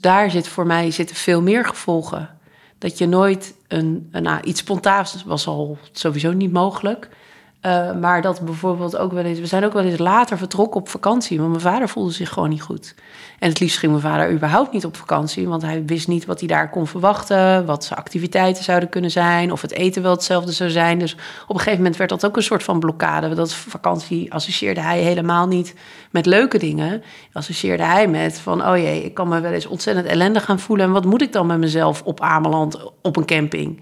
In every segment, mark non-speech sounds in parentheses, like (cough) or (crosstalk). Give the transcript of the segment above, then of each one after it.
Daar zit voor mij zitten veel meer gevolgen. Dat je nooit een, een nou, iets spontaans was al sowieso niet mogelijk. Uh, maar dat bijvoorbeeld ook wel eens. We zijn ook wel eens later vertrokken op vakantie. Want mijn vader voelde zich gewoon niet goed. En het liefst ging mijn vader überhaupt niet op vakantie. Want hij wist niet wat hij daar kon verwachten. Wat zijn activiteiten zouden kunnen zijn. Of het eten wel hetzelfde zou zijn. Dus op een gegeven moment werd dat ook een soort van blokkade. Dat vakantie associeerde hij helemaal niet met leuke dingen. Associeerde hij met van: oh jee, ik kan me wel eens ontzettend ellendig gaan voelen. En wat moet ik dan met mezelf op Ameland op een camping?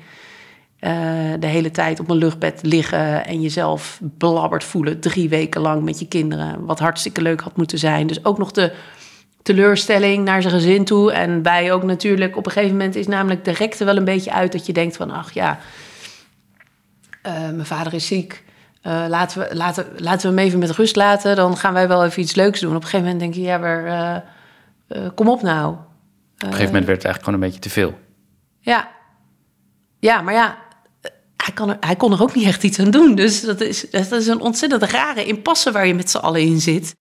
Uh, de hele tijd op een luchtbed liggen en jezelf belabberd voelen drie weken lang met je kinderen. Wat hartstikke leuk had moeten zijn. Dus ook nog de teleurstelling naar zijn gezin toe. En bij ook natuurlijk, op een gegeven moment is namelijk de rekte wel een beetje uit dat je denkt van, ach ja, uh, mijn vader is ziek. Uh, laten, we, laten, laten we hem even met rust laten. Dan gaan wij wel even iets leuks doen. Op een gegeven moment denk je, ja, maar kom op nou. Op een gegeven moment werd het eigenlijk gewoon een beetje te veel. Ja, ja maar ja, hij, kan hij kon er ook niet echt iets aan doen. Dus dat is, dat is een ontzettend rare impasse waar je met z'n allen in zit.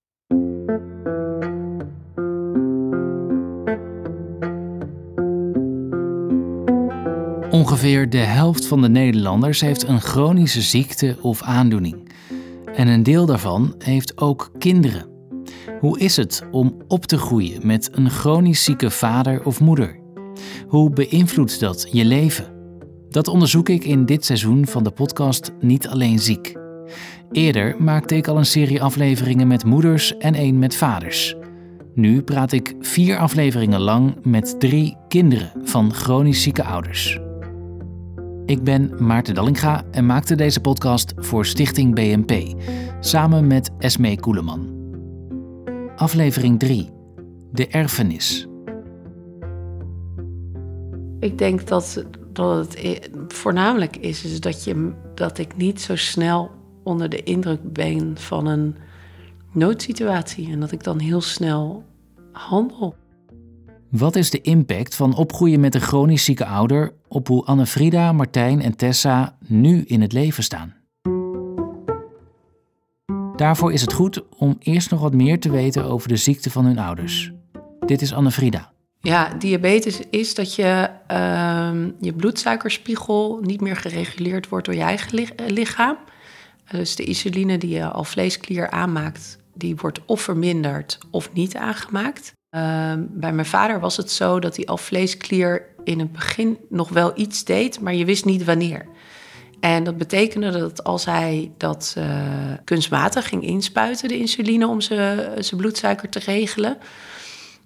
Ongeveer de helft van de Nederlanders heeft een chronische ziekte of aandoening. En een deel daarvan heeft ook kinderen. Hoe is het om op te groeien met een chronisch zieke vader of moeder? Hoe beïnvloedt dat je leven? Dat onderzoek ik in dit seizoen van de podcast Niet Alleen Ziek. Eerder maakte ik al een serie afleveringen met moeders en één met vaders. Nu praat ik vier afleveringen lang met drie kinderen van chronisch zieke ouders. Ik ben Maarten Dallinga en maakte deze podcast voor Stichting BNP, samen met Esmee Koeleman. Aflevering 3. De erfenis. Ik denk dat dat het voornamelijk is, is dat, je, dat ik niet zo snel onder de indruk ben van een noodsituatie en dat ik dan heel snel handel. Wat is de impact van opgroeien met een chronisch zieke ouder op hoe Anne-Frida, Martijn en Tessa nu in het leven staan? Daarvoor is het goed om eerst nog wat meer te weten over de ziekte van hun ouders. Dit is Anne-Frida. Ja, diabetes is dat je uh, je bloedsuikerspiegel niet meer gereguleerd wordt door je eigen eh, lichaam. Dus de insuline die je al vleesklier aanmaakt, die wordt of verminderd of niet aangemaakt. Uh, bij mijn vader was het zo dat hij al vleesklier in het begin nog wel iets deed, maar je wist niet wanneer. En dat betekende dat als hij dat uh, kunstmatig ging inspuiten, de insuline, om zijn bloedsuiker te regelen,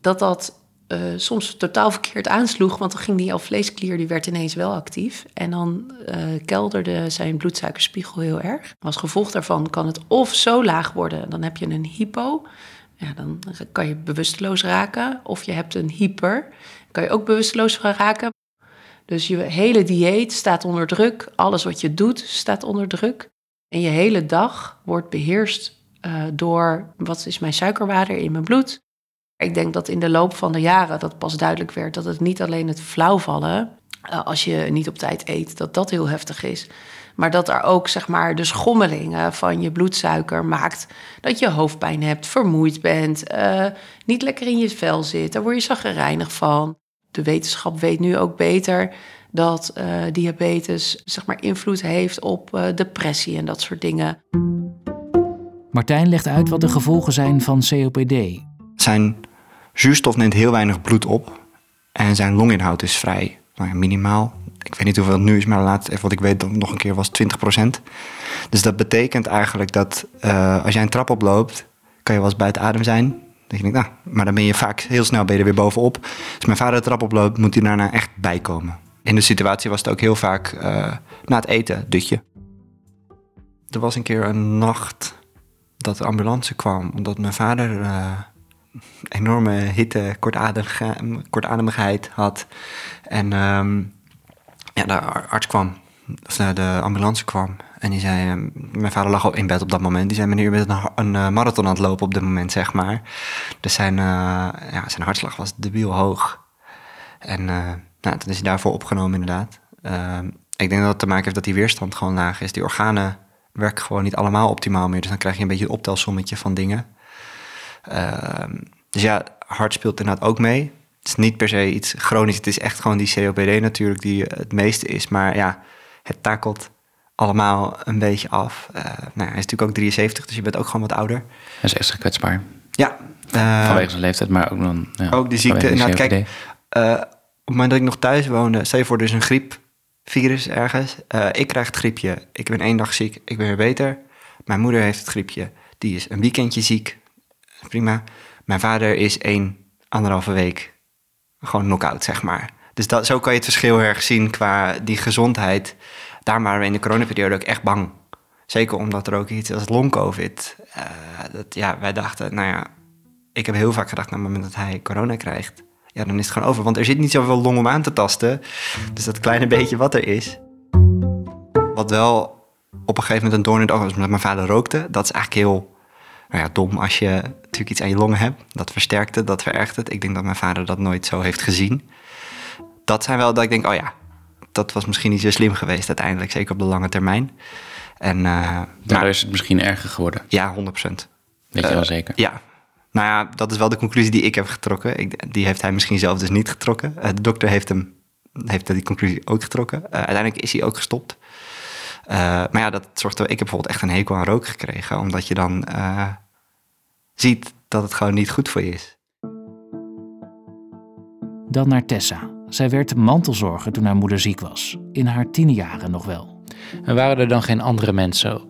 dat dat uh, soms totaal verkeerd aansloeg. Want dan ging die alvleesklier, die werd ineens wel actief. En dan uh, kelderde zijn bloedsuikerspiegel heel erg. Als gevolg daarvan kan het of zo laag worden, dan heb je een hypo. Ja, dan kan je bewusteloos raken. Of je hebt een hyper, kan je ook bewusteloos raken. Dus je hele dieet staat onder druk. Alles wat je doet staat onder druk. En je hele dag wordt beheerst uh, door wat is mijn suikerwaarde in mijn bloed? Ik denk dat in de loop van de jaren dat pas duidelijk werd dat het niet alleen het flauwvallen, uh, als je niet op tijd eet, dat dat heel heftig is. Maar dat er ook zeg maar de schommelingen van je bloedsuiker maakt dat je hoofdpijn hebt, vermoeid bent, uh, niet lekker in je vel zit. Daar word je zaggerijnig van. De wetenschap weet nu ook beter dat uh, diabetes zeg maar invloed heeft op depressie en dat soort dingen. Martijn legt uit wat de gevolgen zijn van COPD. Zijn Zuurstof neemt heel weinig bloed op en zijn longinhoud is vrij nou minimaal. Ik weet niet hoeveel het nu is, maar laat even wat ik weet nog een keer was 20%. Dus dat betekent eigenlijk dat uh, als jij een trap oploopt, kan je wel eens buiten adem zijn. Dat je denkt, nou, maar dan ben je vaak heel snel ben je er weer bovenop. Als mijn vader de trap oploopt, moet hij daarna echt bijkomen. In de situatie was het ook heel vaak uh, na het eten, dutje. Er was een keer een nacht dat de ambulance kwam, omdat mijn vader uh, enorme hitte, kortademigheid had. En um, ja, de arts kwam, of de ambulance kwam. En die zei, ehm, mijn vader lag al in bed op dat moment. Die zei, meneer, u bent een, een uh, marathon aan het lopen op dit moment, zeg maar. Dus zijn, uh, ja, zijn hartslag was debiel hoog. En uh, nou, toen is hij daarvoor opgenomen, inderdaad. Uh, ik denk dat het te maken heeft dat die weerstand gewoon laag is. Die organen werken gewoon niet allemaal optimaal meer. Dus dan krijg je een beetje een optelsommetje van dingen. Ehm, dus ja, hart speelt inderdaad ook mee. Het is niet per se iets chronisch. Het is echt gewoon die COPD natuurlijk die het meeste is. Maar ja, het takelt allemaal een beetje af. Uh, nou, hij is natuurlijk ook 73, dus je bent ook gewoon wat ouder. Hij is extra kwetsbaar. Ja. Uh, vanwege zijn leeftijd, maar ook dan... Ja, ook de ziekte. Nou, kijk, uh, op het moment dat ik nog thuis woonde... stel je voor, is een griepvirus ergens. ik krijg het griepje. Ik ben één dag ziek. Ik ben weer beter. Mijn moeder heeft het griepje. Die is een weekendje ziek. Prima. Mijn vader is één, anderhalve week gewoon knock-out, zeg maar. Dus dat, zo kan je het verschil erg zien qua die gezondheid. Daar waren we in de coronaperiode ook echt bang. Zeker omdat er ook iets als long-covid... Uh, dat, ja, wij dachten, nou ja... Ik heb heel vaak gedacht, nou, op het moment dat hij corona krijgt... Ja, dan is het gewoon over. Want er zit niet zoveel long om aan te tasten. Dus dat kleine beetje wat er is... Wat wel op een gegeven moment een doorn in het oog was... omdat mijn vader rookte. Dat is eigenlijk heel nou ja, dom als je natuurlijk iets aan je longen hebt. Dat versterkt het, dat verergt het. Ik denk dat mijn vader dat nooit zo heeft gezien. Dat zijn wel dat ik denk, oh ja, dat was misschien niet zo slim geweest uiteindelijk. Zeker op de lange termijn. En, uh, Daardoor maar, is het misschien erger geworden. Ja, 100 procent. Weet je wel zeker? Ja. Nou ja, dat is wel de conclusie die ik heb getrokken. Ik, die heeft hij misschien zelf dus niet getrokken. Uh, de dokter heeft hem heeft die conclusie ook getrokken. Uiteindelijk is hij ook gestopt. Uh, maar ja, dat zorgt er. Ik heb bijvoorbeeld echt een hekel aan rook gekregen, omdat je dan uh, ziet dat het gewoon niet goed voor je is. Dan naar Tessa. Zij werd mantelzorger toen haar moeder ziek was. In haar tienerjaren nog wel. En waren er dan geen andere mensen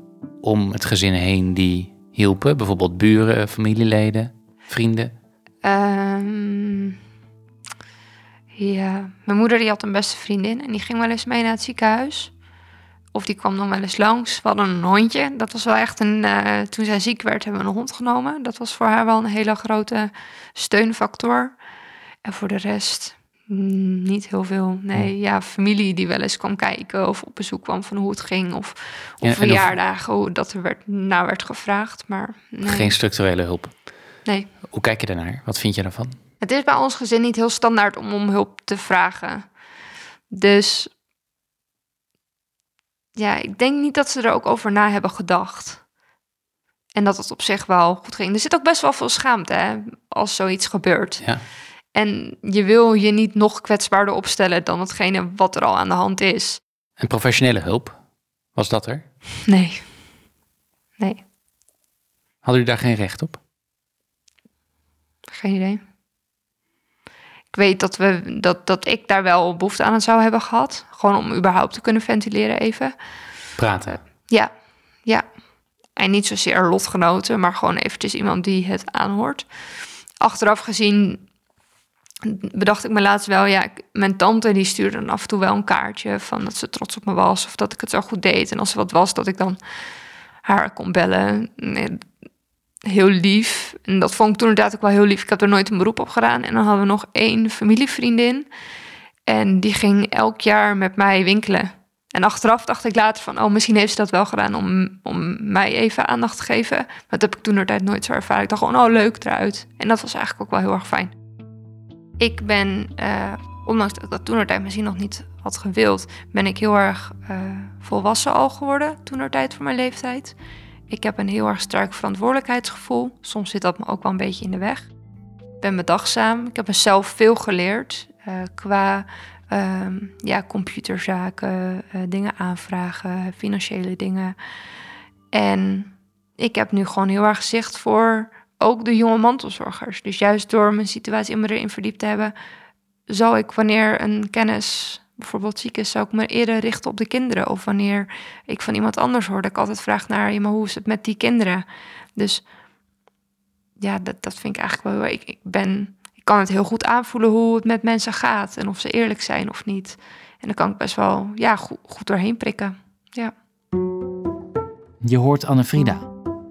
om het gezin heen die hielpen? Bijvoorbeeld buren, familieleden, vrienden? Um, ja, mijn moeder die had een beste vriendin en die ging wel eens mee naar het ziekenhuis. Of die kwam dan wel eens langs. We hadden een hondje. Dat was wel echt een. Uh, toen zij ziek werd, hebben we een hond genomen. Dat was voor haar wel een hele grote steunfactor. En voor de rest mm, niet heel veel. Nee, ja, familie die wel eens kwam kijken of op bezoek kwam van hoe het ging. Of op ja, verjaardagen, hoe dat er werd, naar werd gevraagd. Maar nee. geen structurele hulp. Nee. Hoe kijk je daarnaar? Wat vind je daarvan? Het is bij ons gezin niet heel standaard om om hulp te vragen. Dus ja, ik denk niet dat ze er ook over na hebben gedacht. En dat het op zich wel goed ging. Er zit ook best wel veel schaamte hè, als zoiets gebeurt. Ja. En je wil je niet nog kwetsbaarder opstellen dan hetgene wat er al aan de hand is. En professionele hulp, was dat er? Nee. Nee. Hadden jullie daar geen recht op? Geen idee. Ik weet dat, we, dat, dat ik daar wel behoefte aan zou hebben gehad. Gewoon om überhaupt te kunnen ventileren even. Praten? Ja, ja. En niet zozeer lotgenoten, maar gewoon eventjes iemand die het aanhoort. Achteraf gezien bedacht ik me laatst wel, ja, mijn tante die stuurde dan af en toe wel een kaartje van dat ze trots op me was of dat ik het zo goed deed. En als er wat was, dat ik dan haar kon bellen. Heel lief. En dat vond ik toen inderdaad ook wel heel lief. Ik heb er nooit een beroep op gedaan. En dan hadden we nog één familievriendin. En die ging elk jaar met mij winkelen. En achteraf dacht ik later van, oh, misschien heeft ze dat wel gedaan om, om mij even aandacht te geven. Maar dat heb ik toen tijd nooit zo ervaren. Ik dacht gewoon, oh, leuk eruit. En dat was eigenlijk ook wel heel erg fijn. Ik ben, uh, ondanks dat ik dat toen tijd misschien nog niet had gewild, ben ik heel erg uh, volwassen al geworden toen tijd voor mijn leeftijd. Ik heb een heel erg sterk verantwoordelijkheidsgevoel. Soms zit dat me ook wel een beetje in de weg. Ik ben bedachtzaam. Ik heb mezelf veel geleerd uh, qua uh, ja, computerzaken, uh, dingen aanvragen, financiële dingen. En ik heb nu gewoon heel erg zicht voor ook de jonge mantelzorgers. Dus juist door mijn situatie in me erin verdiept te hebben, zal ik wanneer een kennis bijvoorbeeld ziek is, zou ik me eerder richten op de kinderen. Of wanneer ik van iemand anders hoor, dat ik altijd vraag naar, ja, maar hoe is het met die kinderen? Dus ja, dat, dat vind ik eigenlijk wel. Ik, ik, ben, ik kan het heel goed aanvoelen hoe het met mensen gaat en of ze eerlijk zijn of niet. En dan kan ik best wel ja, goed, goed doorheen prikken. Ja. Je hoort Anne-Frida.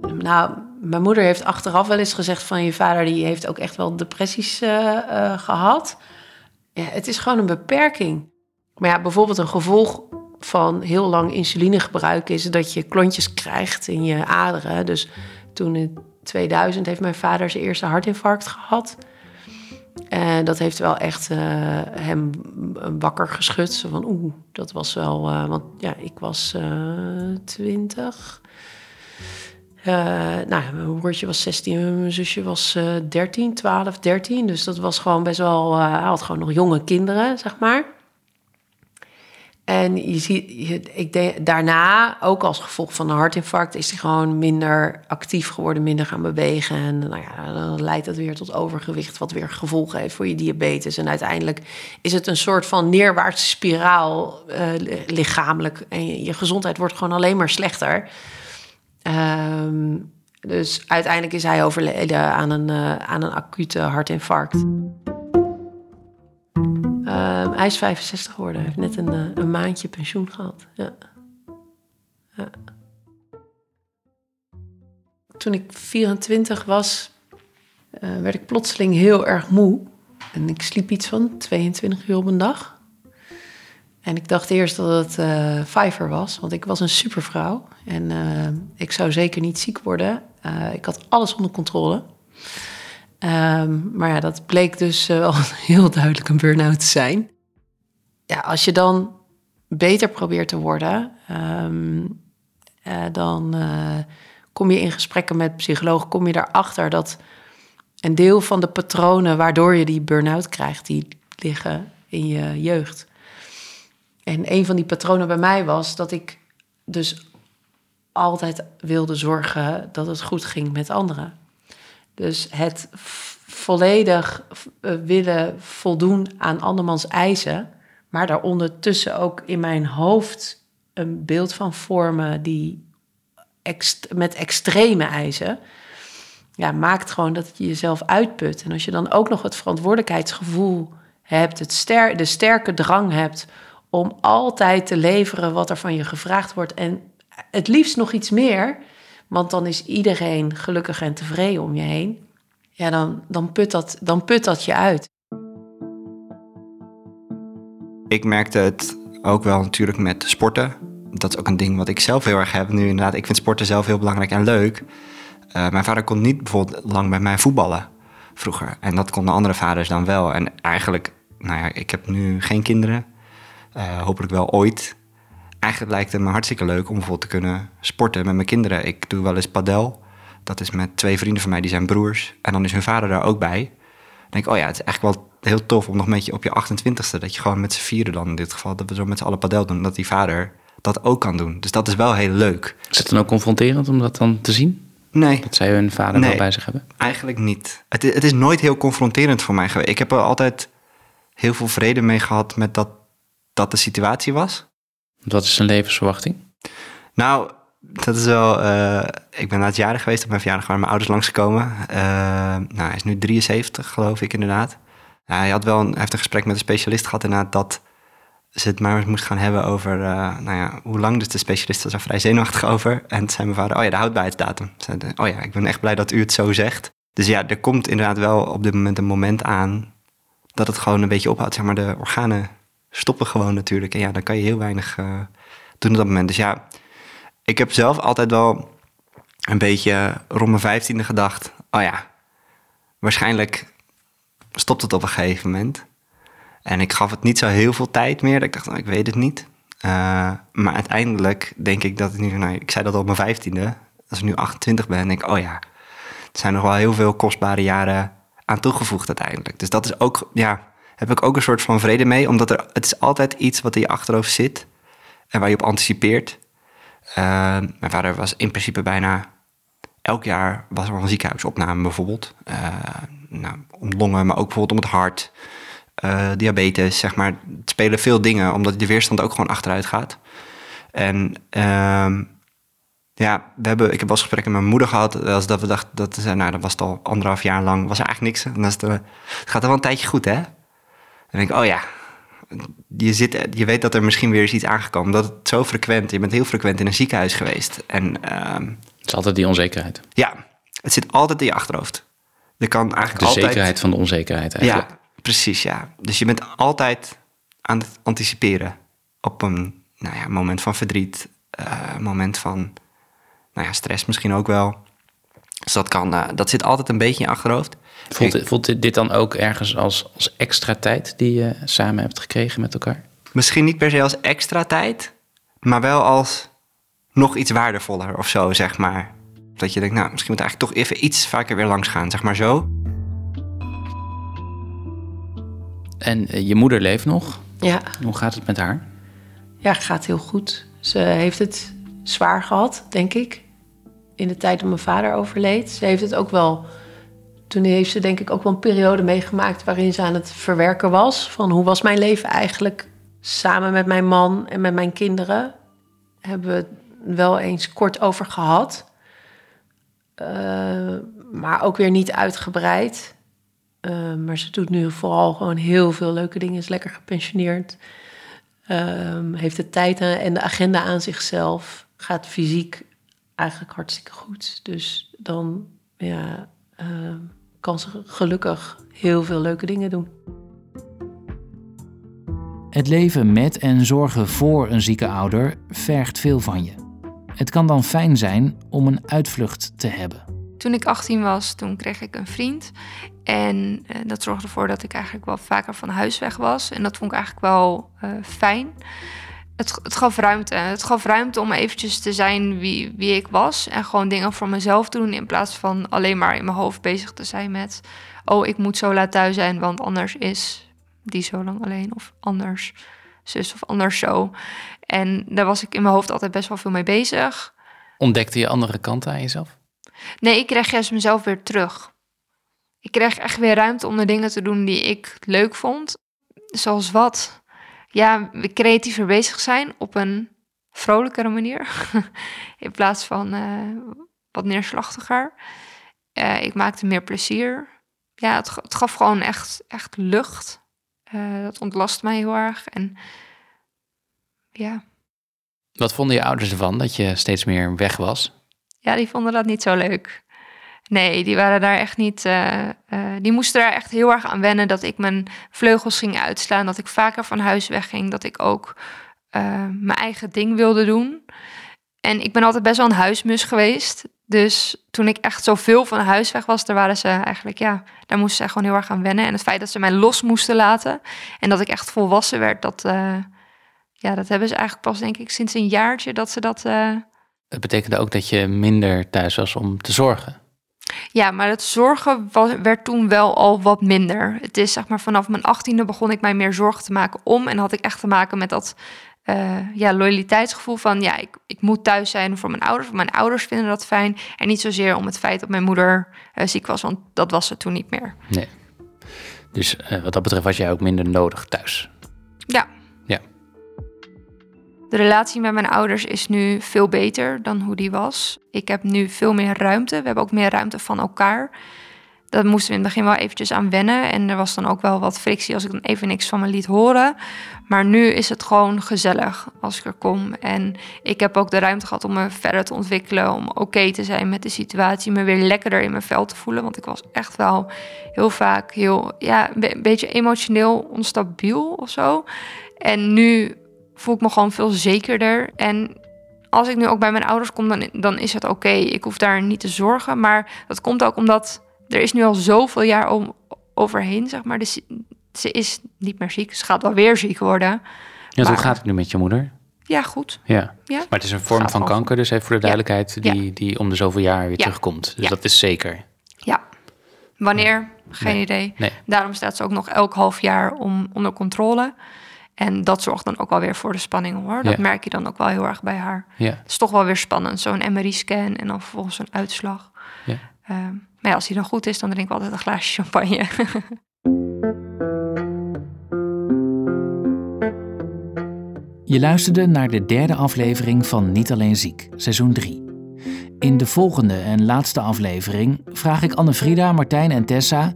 Nou, mijn moeder heeft achteraf wel eens gezegd van je vader die heeft ook echt wel depressies uh, uh, gehad. Ja, het is gewoon een beperking. Maar ja, bijvoorbeeld een gevolg van heel lang insulinegebruik is dat je klontjes krijgt in je aderen. Dus toen in 2000 heeft mijn vader zijn eerste hartinfarct gehad. En dat heeft wel echt uh, hem wakker geschud. Van oeh, dat was wel. Uh, want ja, ik was uh, twintig. Eh, nou, mijn broertje was 16 en mijn zusje was eh 13, 12, 13. Dus dat was gewoon best wel... eh, hij had gewoon nog jonge kinderen, zeg maar. En je ziet, ik denk, daarna, ook als gevolg van een hartinfarct, is hij gewoon minder actief geworden, minder gaan bewegen. En nou ja, dan leidt dat weer tot overgewicht, wat weer gevolgen heeft voor je diabetes. En uiteindelijk is het een soort van neerwaartse spiraal eh, li- lichamelijk. En je, je gezondheid wordt gewoon alleen maar slechter. Ehm, dus uiteindelijk is hij overleden aan een, eh, aan een acute hartinfarct. Ehm, hij is 65 geworden. Hij heeft net een, eh, een maandje pensioen gehad. Ja. Toen ik 24 was, eh, werd ik plotseling heel erg moe. En ik sliep iets van 22 uur op een dag. En ik dacht eerst dat het eh vijver was, want ik was een supervrouw. En eh, ik zou zeker niet ziek worden. Eh, ik had alles onder controle. Ehm, maar ja, dat bleek dus eh, wel (laughs) heel duidelijk een burn-out te zijn. Ja, als je dan beter probeert te worden, ehm, eh, dan eh, kom je in gesprekken met psychologen, kom je erachter dat een deel van de patronen waardoor je die burn-out krijgt, die liggen in je jeugd. En een van die patronen bij mij was dat ik dus altijd wilde zorgen dat het goed ging met anderen. Dus het volledig eh, willen voldoen aan andermans eisen, maar daar ondertussen ook in mijn hoofd een beeld van vormen die met extreme eisen, ja, maakt gewoon dat je jezelf uitput. En als je dan ook nog het verantwoordelijkheidsgevoel hebt, het ster de sterke drang hebt om altijd te leveren wat er van je gevraagd wordt en het liefst nog iets meer, want dan is iedereen gelukkig en tevreden om je heen. Ja, dan, dan, put, dat, dan put dat je uit. Ik merkte het ook wel natuurlijk met sporten. Dat is ook een ding wat ik zelf heel erg heb nu inderdaad. Ik vind sporten zelf heel belangrijk en leuk. Eh, mijn vader kon niet bijvoorbeeld lang bij mij voetballen vroeger. En dat konden andere vaders dan wel. En eigenlijk, nou ja, ik heb nu geen kinderen. Eh, hopelijk wel ooit. Eigenlijk lijkt het me hartstikke leuk om bijvoorbeeld te kunnen sporten met mijn kinderen. Ik doe wel eens padel. Dat is met twee vrienden van mij, die zijn broers. En dan is hun vader daar ook bij. Dan denk ik, oh ja, het is eigenlijk wel heel tof om nog met je op je 28ste... dat je gewoon met z'n vieren dan in dit geval... dat we zo met z'n allen padel doen, dat die vader dat ook kan doen. Dus dat is wel heel leuk. Is het dan ook confronterend om dat dan te zien? Nee, Dat zij hun vader Nee. wel bij zich hebben? eigenlijk niet. Het, i- het is nooit heel confronterend voor mij geweest. Ik heb er altijd heel veel vrede mee gehad met dat dat de situatie was. Wat is zijn levensverwachting? Nou, dat is wel... eh, ik ben het jaren geweest op mijn verjaardag... waar mijn ouders langsgekomen. Eh nou, hij is nu 73, geloof ik inderdaad. Ja, hij, had wel een, hij heeft een gesprek met een specialist gehad inderdaad... dat ze het maar moest gaan hebben over... eh, nou ja, hoe lang dus de specialist was er vrij zenuwachtig over. En zei mijn vader, oh ja, de houdbaarheidsdatum. Zei oh ja, ik ben echt blij dat u het zo zegt. Dus ja, er komt inderdaad wel op dit moment een moment aan... dat het gewoon een beetje ophoudt. Zeg maar, de organen stoppen gewoon natuurlijk. En ja, dan kan je heel weinig eh, doen op dat moment. Dus ja, ik heb zelf altijd wel een beetje rond mijn vijftiende gedacht... oh ja, waarschijnlijk stopt het op een gegeven moment. En ik gaf het niet zo heel veel tijd meer. Ik dacht, nou, ik weet het niet. Eh, maar uiteindelijk denk ik dat ik nu... Nou, ik zei dat op mijn vijftiende. Als ik nu 28 ben, denk ik, oh ja... er zijn nog wel heel veel kostbare jaren aan toegevoegd uiteindelijk. Dus dat is ook, ja, heb ik ook een soort van vrede mee. Omdat er, het is altijd iets wat in je achterhoofd zit. En waar je op anticipeert. Eh, mijn vader was in principe bijna elk jaar was er een ziekenhuisopname bijvoorbeeld. Eh, nou, om longen, maar ook bijvoorbeeld om het hart. eh, diabetes, zeg maar. Het spelen veel dingen, omdat de weerstand ook gewoon achteruit gaat. En ehm, ja, we hebben, ik heb wel eens gesprekken met mijn moeder gehad. Als dat we dachten, dat, nou, dat was het al anderhalf jaar lang, was er eigenlijk niks. En eh, het gaat er wel een tijdje goed, hè? En dan denk ik, oh ja, je, zit, je weet dat er misschien weer is iets aangekomen. Omdat het zo frequent, je bent heel frequent in een ziekenhuis geweest. En ehm, Het is altijd die onzekerheid. ja, het zit altijd in je achterhoofd. Je kan eigenlijk De altijd... zekerheid van de onzekerheid eigenlijk. Ja, precies, ja. Dus je bent altijd aan het anticiperen op een nou ja, moment van verdriet, een moment van nou ja, stress misschien ook wel. Dus dat, kan, eh, dat zit altijd een beetje in je achterhoofd. Voelt, dit- voelt dit, dit dan ook ergens als, als extra tijd die je samen hebt gekregen met elkaar? Misschien niet per se als extra tijd, maar wel als nog iets waardevoller of zo, zeg maar. Dat je denkt, nou, misschien moet eigenlijk toch even iets vaker weer langs gaan, zeg maar zo. En eh, je moeder leeft nog. Ja, Hoe gaat het met haar? ja, gaat heel goed. Ze heeft het zwaar gehad, denk ik. In de tijd dat mijn vader overleed. Ze heeft het ook wel. Toen heeft ze denk ik ook wel een periode meegemaakt waarin ze aan het verwerken was. Van hoe was mijn leven eigenlijk samen met mijn man en met mijn kinderen. Hebben we het wel eens kort over gehad. Eh, maar ook weer niet uitgebreid. Eh, maar ze doet nu vooral gewoon heel veel leuke dingen. Is lekker gepensioneerd. Ehm, heeft de tijd en de agenda aan zichzelf. Gaat fysiek eigenlijk hartstikke goed. Dus dan ja, ehm, kan ze gelukkig heel veel leuke dingen doen. Het leven met en zorgen voor een zieke ouder vergt veel van je. Het kan dan fijn zijn om een uitvlucht te hebben. Toen ik 18 was, toen kreeg ik een vriend. En eh, dat zorgde ervoor dat ik eigenlijk wel vaker van huis weg was. En dat vond ik eigenlijk wel eh, fijn. Het, het gaf ruimte. Het gaf ruimte om eventjes te zijn wie, wie ik was. En gewoon dingen voor mezelf doen. In plaats van alleen maar in mijn hoofd bezig te zijn met... Oh, ik moet zo laat thuis zijn, want anders is die zo lang alleen. Of anders zus of anders zo. En daar was ik in mijn hoofd altijd best wel veel mee bezig. Ontdekte je andere kanten aan jezelf? Nee, ik kreeg juist mezelf weer terug. Ik kreeg echt weer ruimte om de dingen te doen die ik leuk vond. Zoals wat? Ja, creatiever bezig zijn op een vrolijkere manier. (laughs) In plaats van eh, wat neerslachtiger. Eh, ik maakte meer plezier. Ja, het, het gaf gewoon echt, echt lucht. Eh, dat ontlast mij heel erg. En ja. Wat vonden je ouders ervan dat je steeds meer weg was? Ja, die vonden dat niet zo leuk. Nee, die waren daar echt niet. Uh, uh, die moesten daar echt heel erg aan wennen dat ik mijn vleugels ging uitslaan, dat ik vaker van huis wegging, dat ik ook uh, mijn eigen ding wilde doen. En ik ben altijd best wel een huismus geweest. Dus toen ik echt zoveel van huis weg was, daar waren ze eigenlijk, ja, daar moesten ze gewoon heel erg aan wennen. En het feit dat ze mij los moesten laten en dat ik echt volwassen werd, dat, ja, dat hebben ze eigenlijk pas, denk ik, sinds een jaartje dat ze dat. Het betekende ook dat je minder thuis was om te zorgen. Ja, maar het zorgen was, werd toen wel al wat minder. Het is zeg maar vanaf mijn achttiende begon ik mij meer zorgen te maken om. En had ik echt te maken met dat uh, ja, loyaliteitsgevoel van... ja, ik, ik moet thuis zijn voor mijn ouders. Mijn ouders vinden dat fijn. En niet zozeer om het feit dat mijn moeder uh, ziek was. Want dat was ze toen niet meer. Nee. Dus uh, wat dat betreft was jij ook minder nodig thuis. Ja. De relatie met mijn ouders is nu veel beter dan hoe die was. Ik heb nu veel meer ruimte. We hebben ook meer ruimte van elkaar. Dat moesten we in het begin wel eventjes aan wennen. En er was dan ook wel wat frictie als ik dan even niks van me liet horen. Maar nu is het gewoon gezellig als ik er kom. En ik heb ook de ruimte gehad om me verder te ontwikkelen. Om oké te zijn met de situatie. Me weer lekkerder in mijn vel te voelen. Want ik was echt wel heel vaak heel, ja, een beetje emotioneel onstabiel of zo. En nu voel ik me gewoon veel zekerder. En als ik nu ook bij mijn ouders kom, dan, dan is het oké. Okay. Ik hoef daar niet te zorgen. Maar dat komt ook omdat er is nu al zoveel jaar om, overheen, zeg maar. Dus ze is niet meer ziek. Ze gaat wel weer ziek worden. Ja, maar, hoe gaat het nu met je moeder? Ja, goed. Ja. ja. Maar het is een vorm van kanker, dus even voor de duidelijkheid, Ja. die, die om de zoveel jaar weer Ja. terugkomt. Dus dat is zeker. Ja. Wanneer? Geen Nee. idee. Nee. Daarom staat ze ook nog elk half jaar om, onder controle. En dat zorgt dan ook wel weer voor de spanning hoor. Dat Ja. merk je dan ook wel heel erg bij haar. Ja. Het is toch wel weer spannend, zo'n MRI-scan en dan vervolgens een uitslag. Ja. Ehm, maar ja, als die dan goed is, dan drinken we altijd een glaasje champagne. (laughs) Je luisterde naar de derde aflevering van Niet Alleen Ziek, seizoen 3. In de volgende en laatste aflevering vraag ik Anne-Frida, Martijn en Tessa...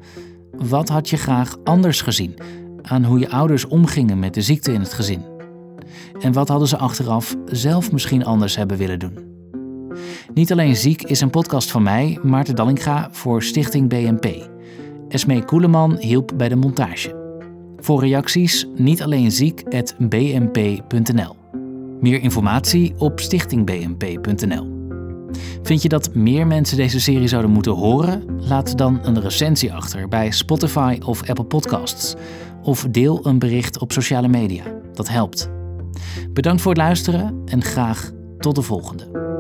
wat had je graag anders gezien aan hoe je ouders omgingen met de ziekte in het gezin? En wat hadden ze achteraf zelf misschien anders hebben willen doen? Niet Alleen Ziek is een podcast van mij, Maarten Dallinga, voor Stichting BNP. Esmee Koeleman hielp bij de montage. Voor reacties niet alleen ziek.bnp.nl. Meer informatie op stichtingbnp.nl. Vind je dat meer mensen deze serie zouden moeten horen? Laat dan een recensie achter bij Spotify of Apple Podcasts. Of deel een bericht op sociale media. Dat helpt. Bedankt voor het luisteren en graag tot de volgende.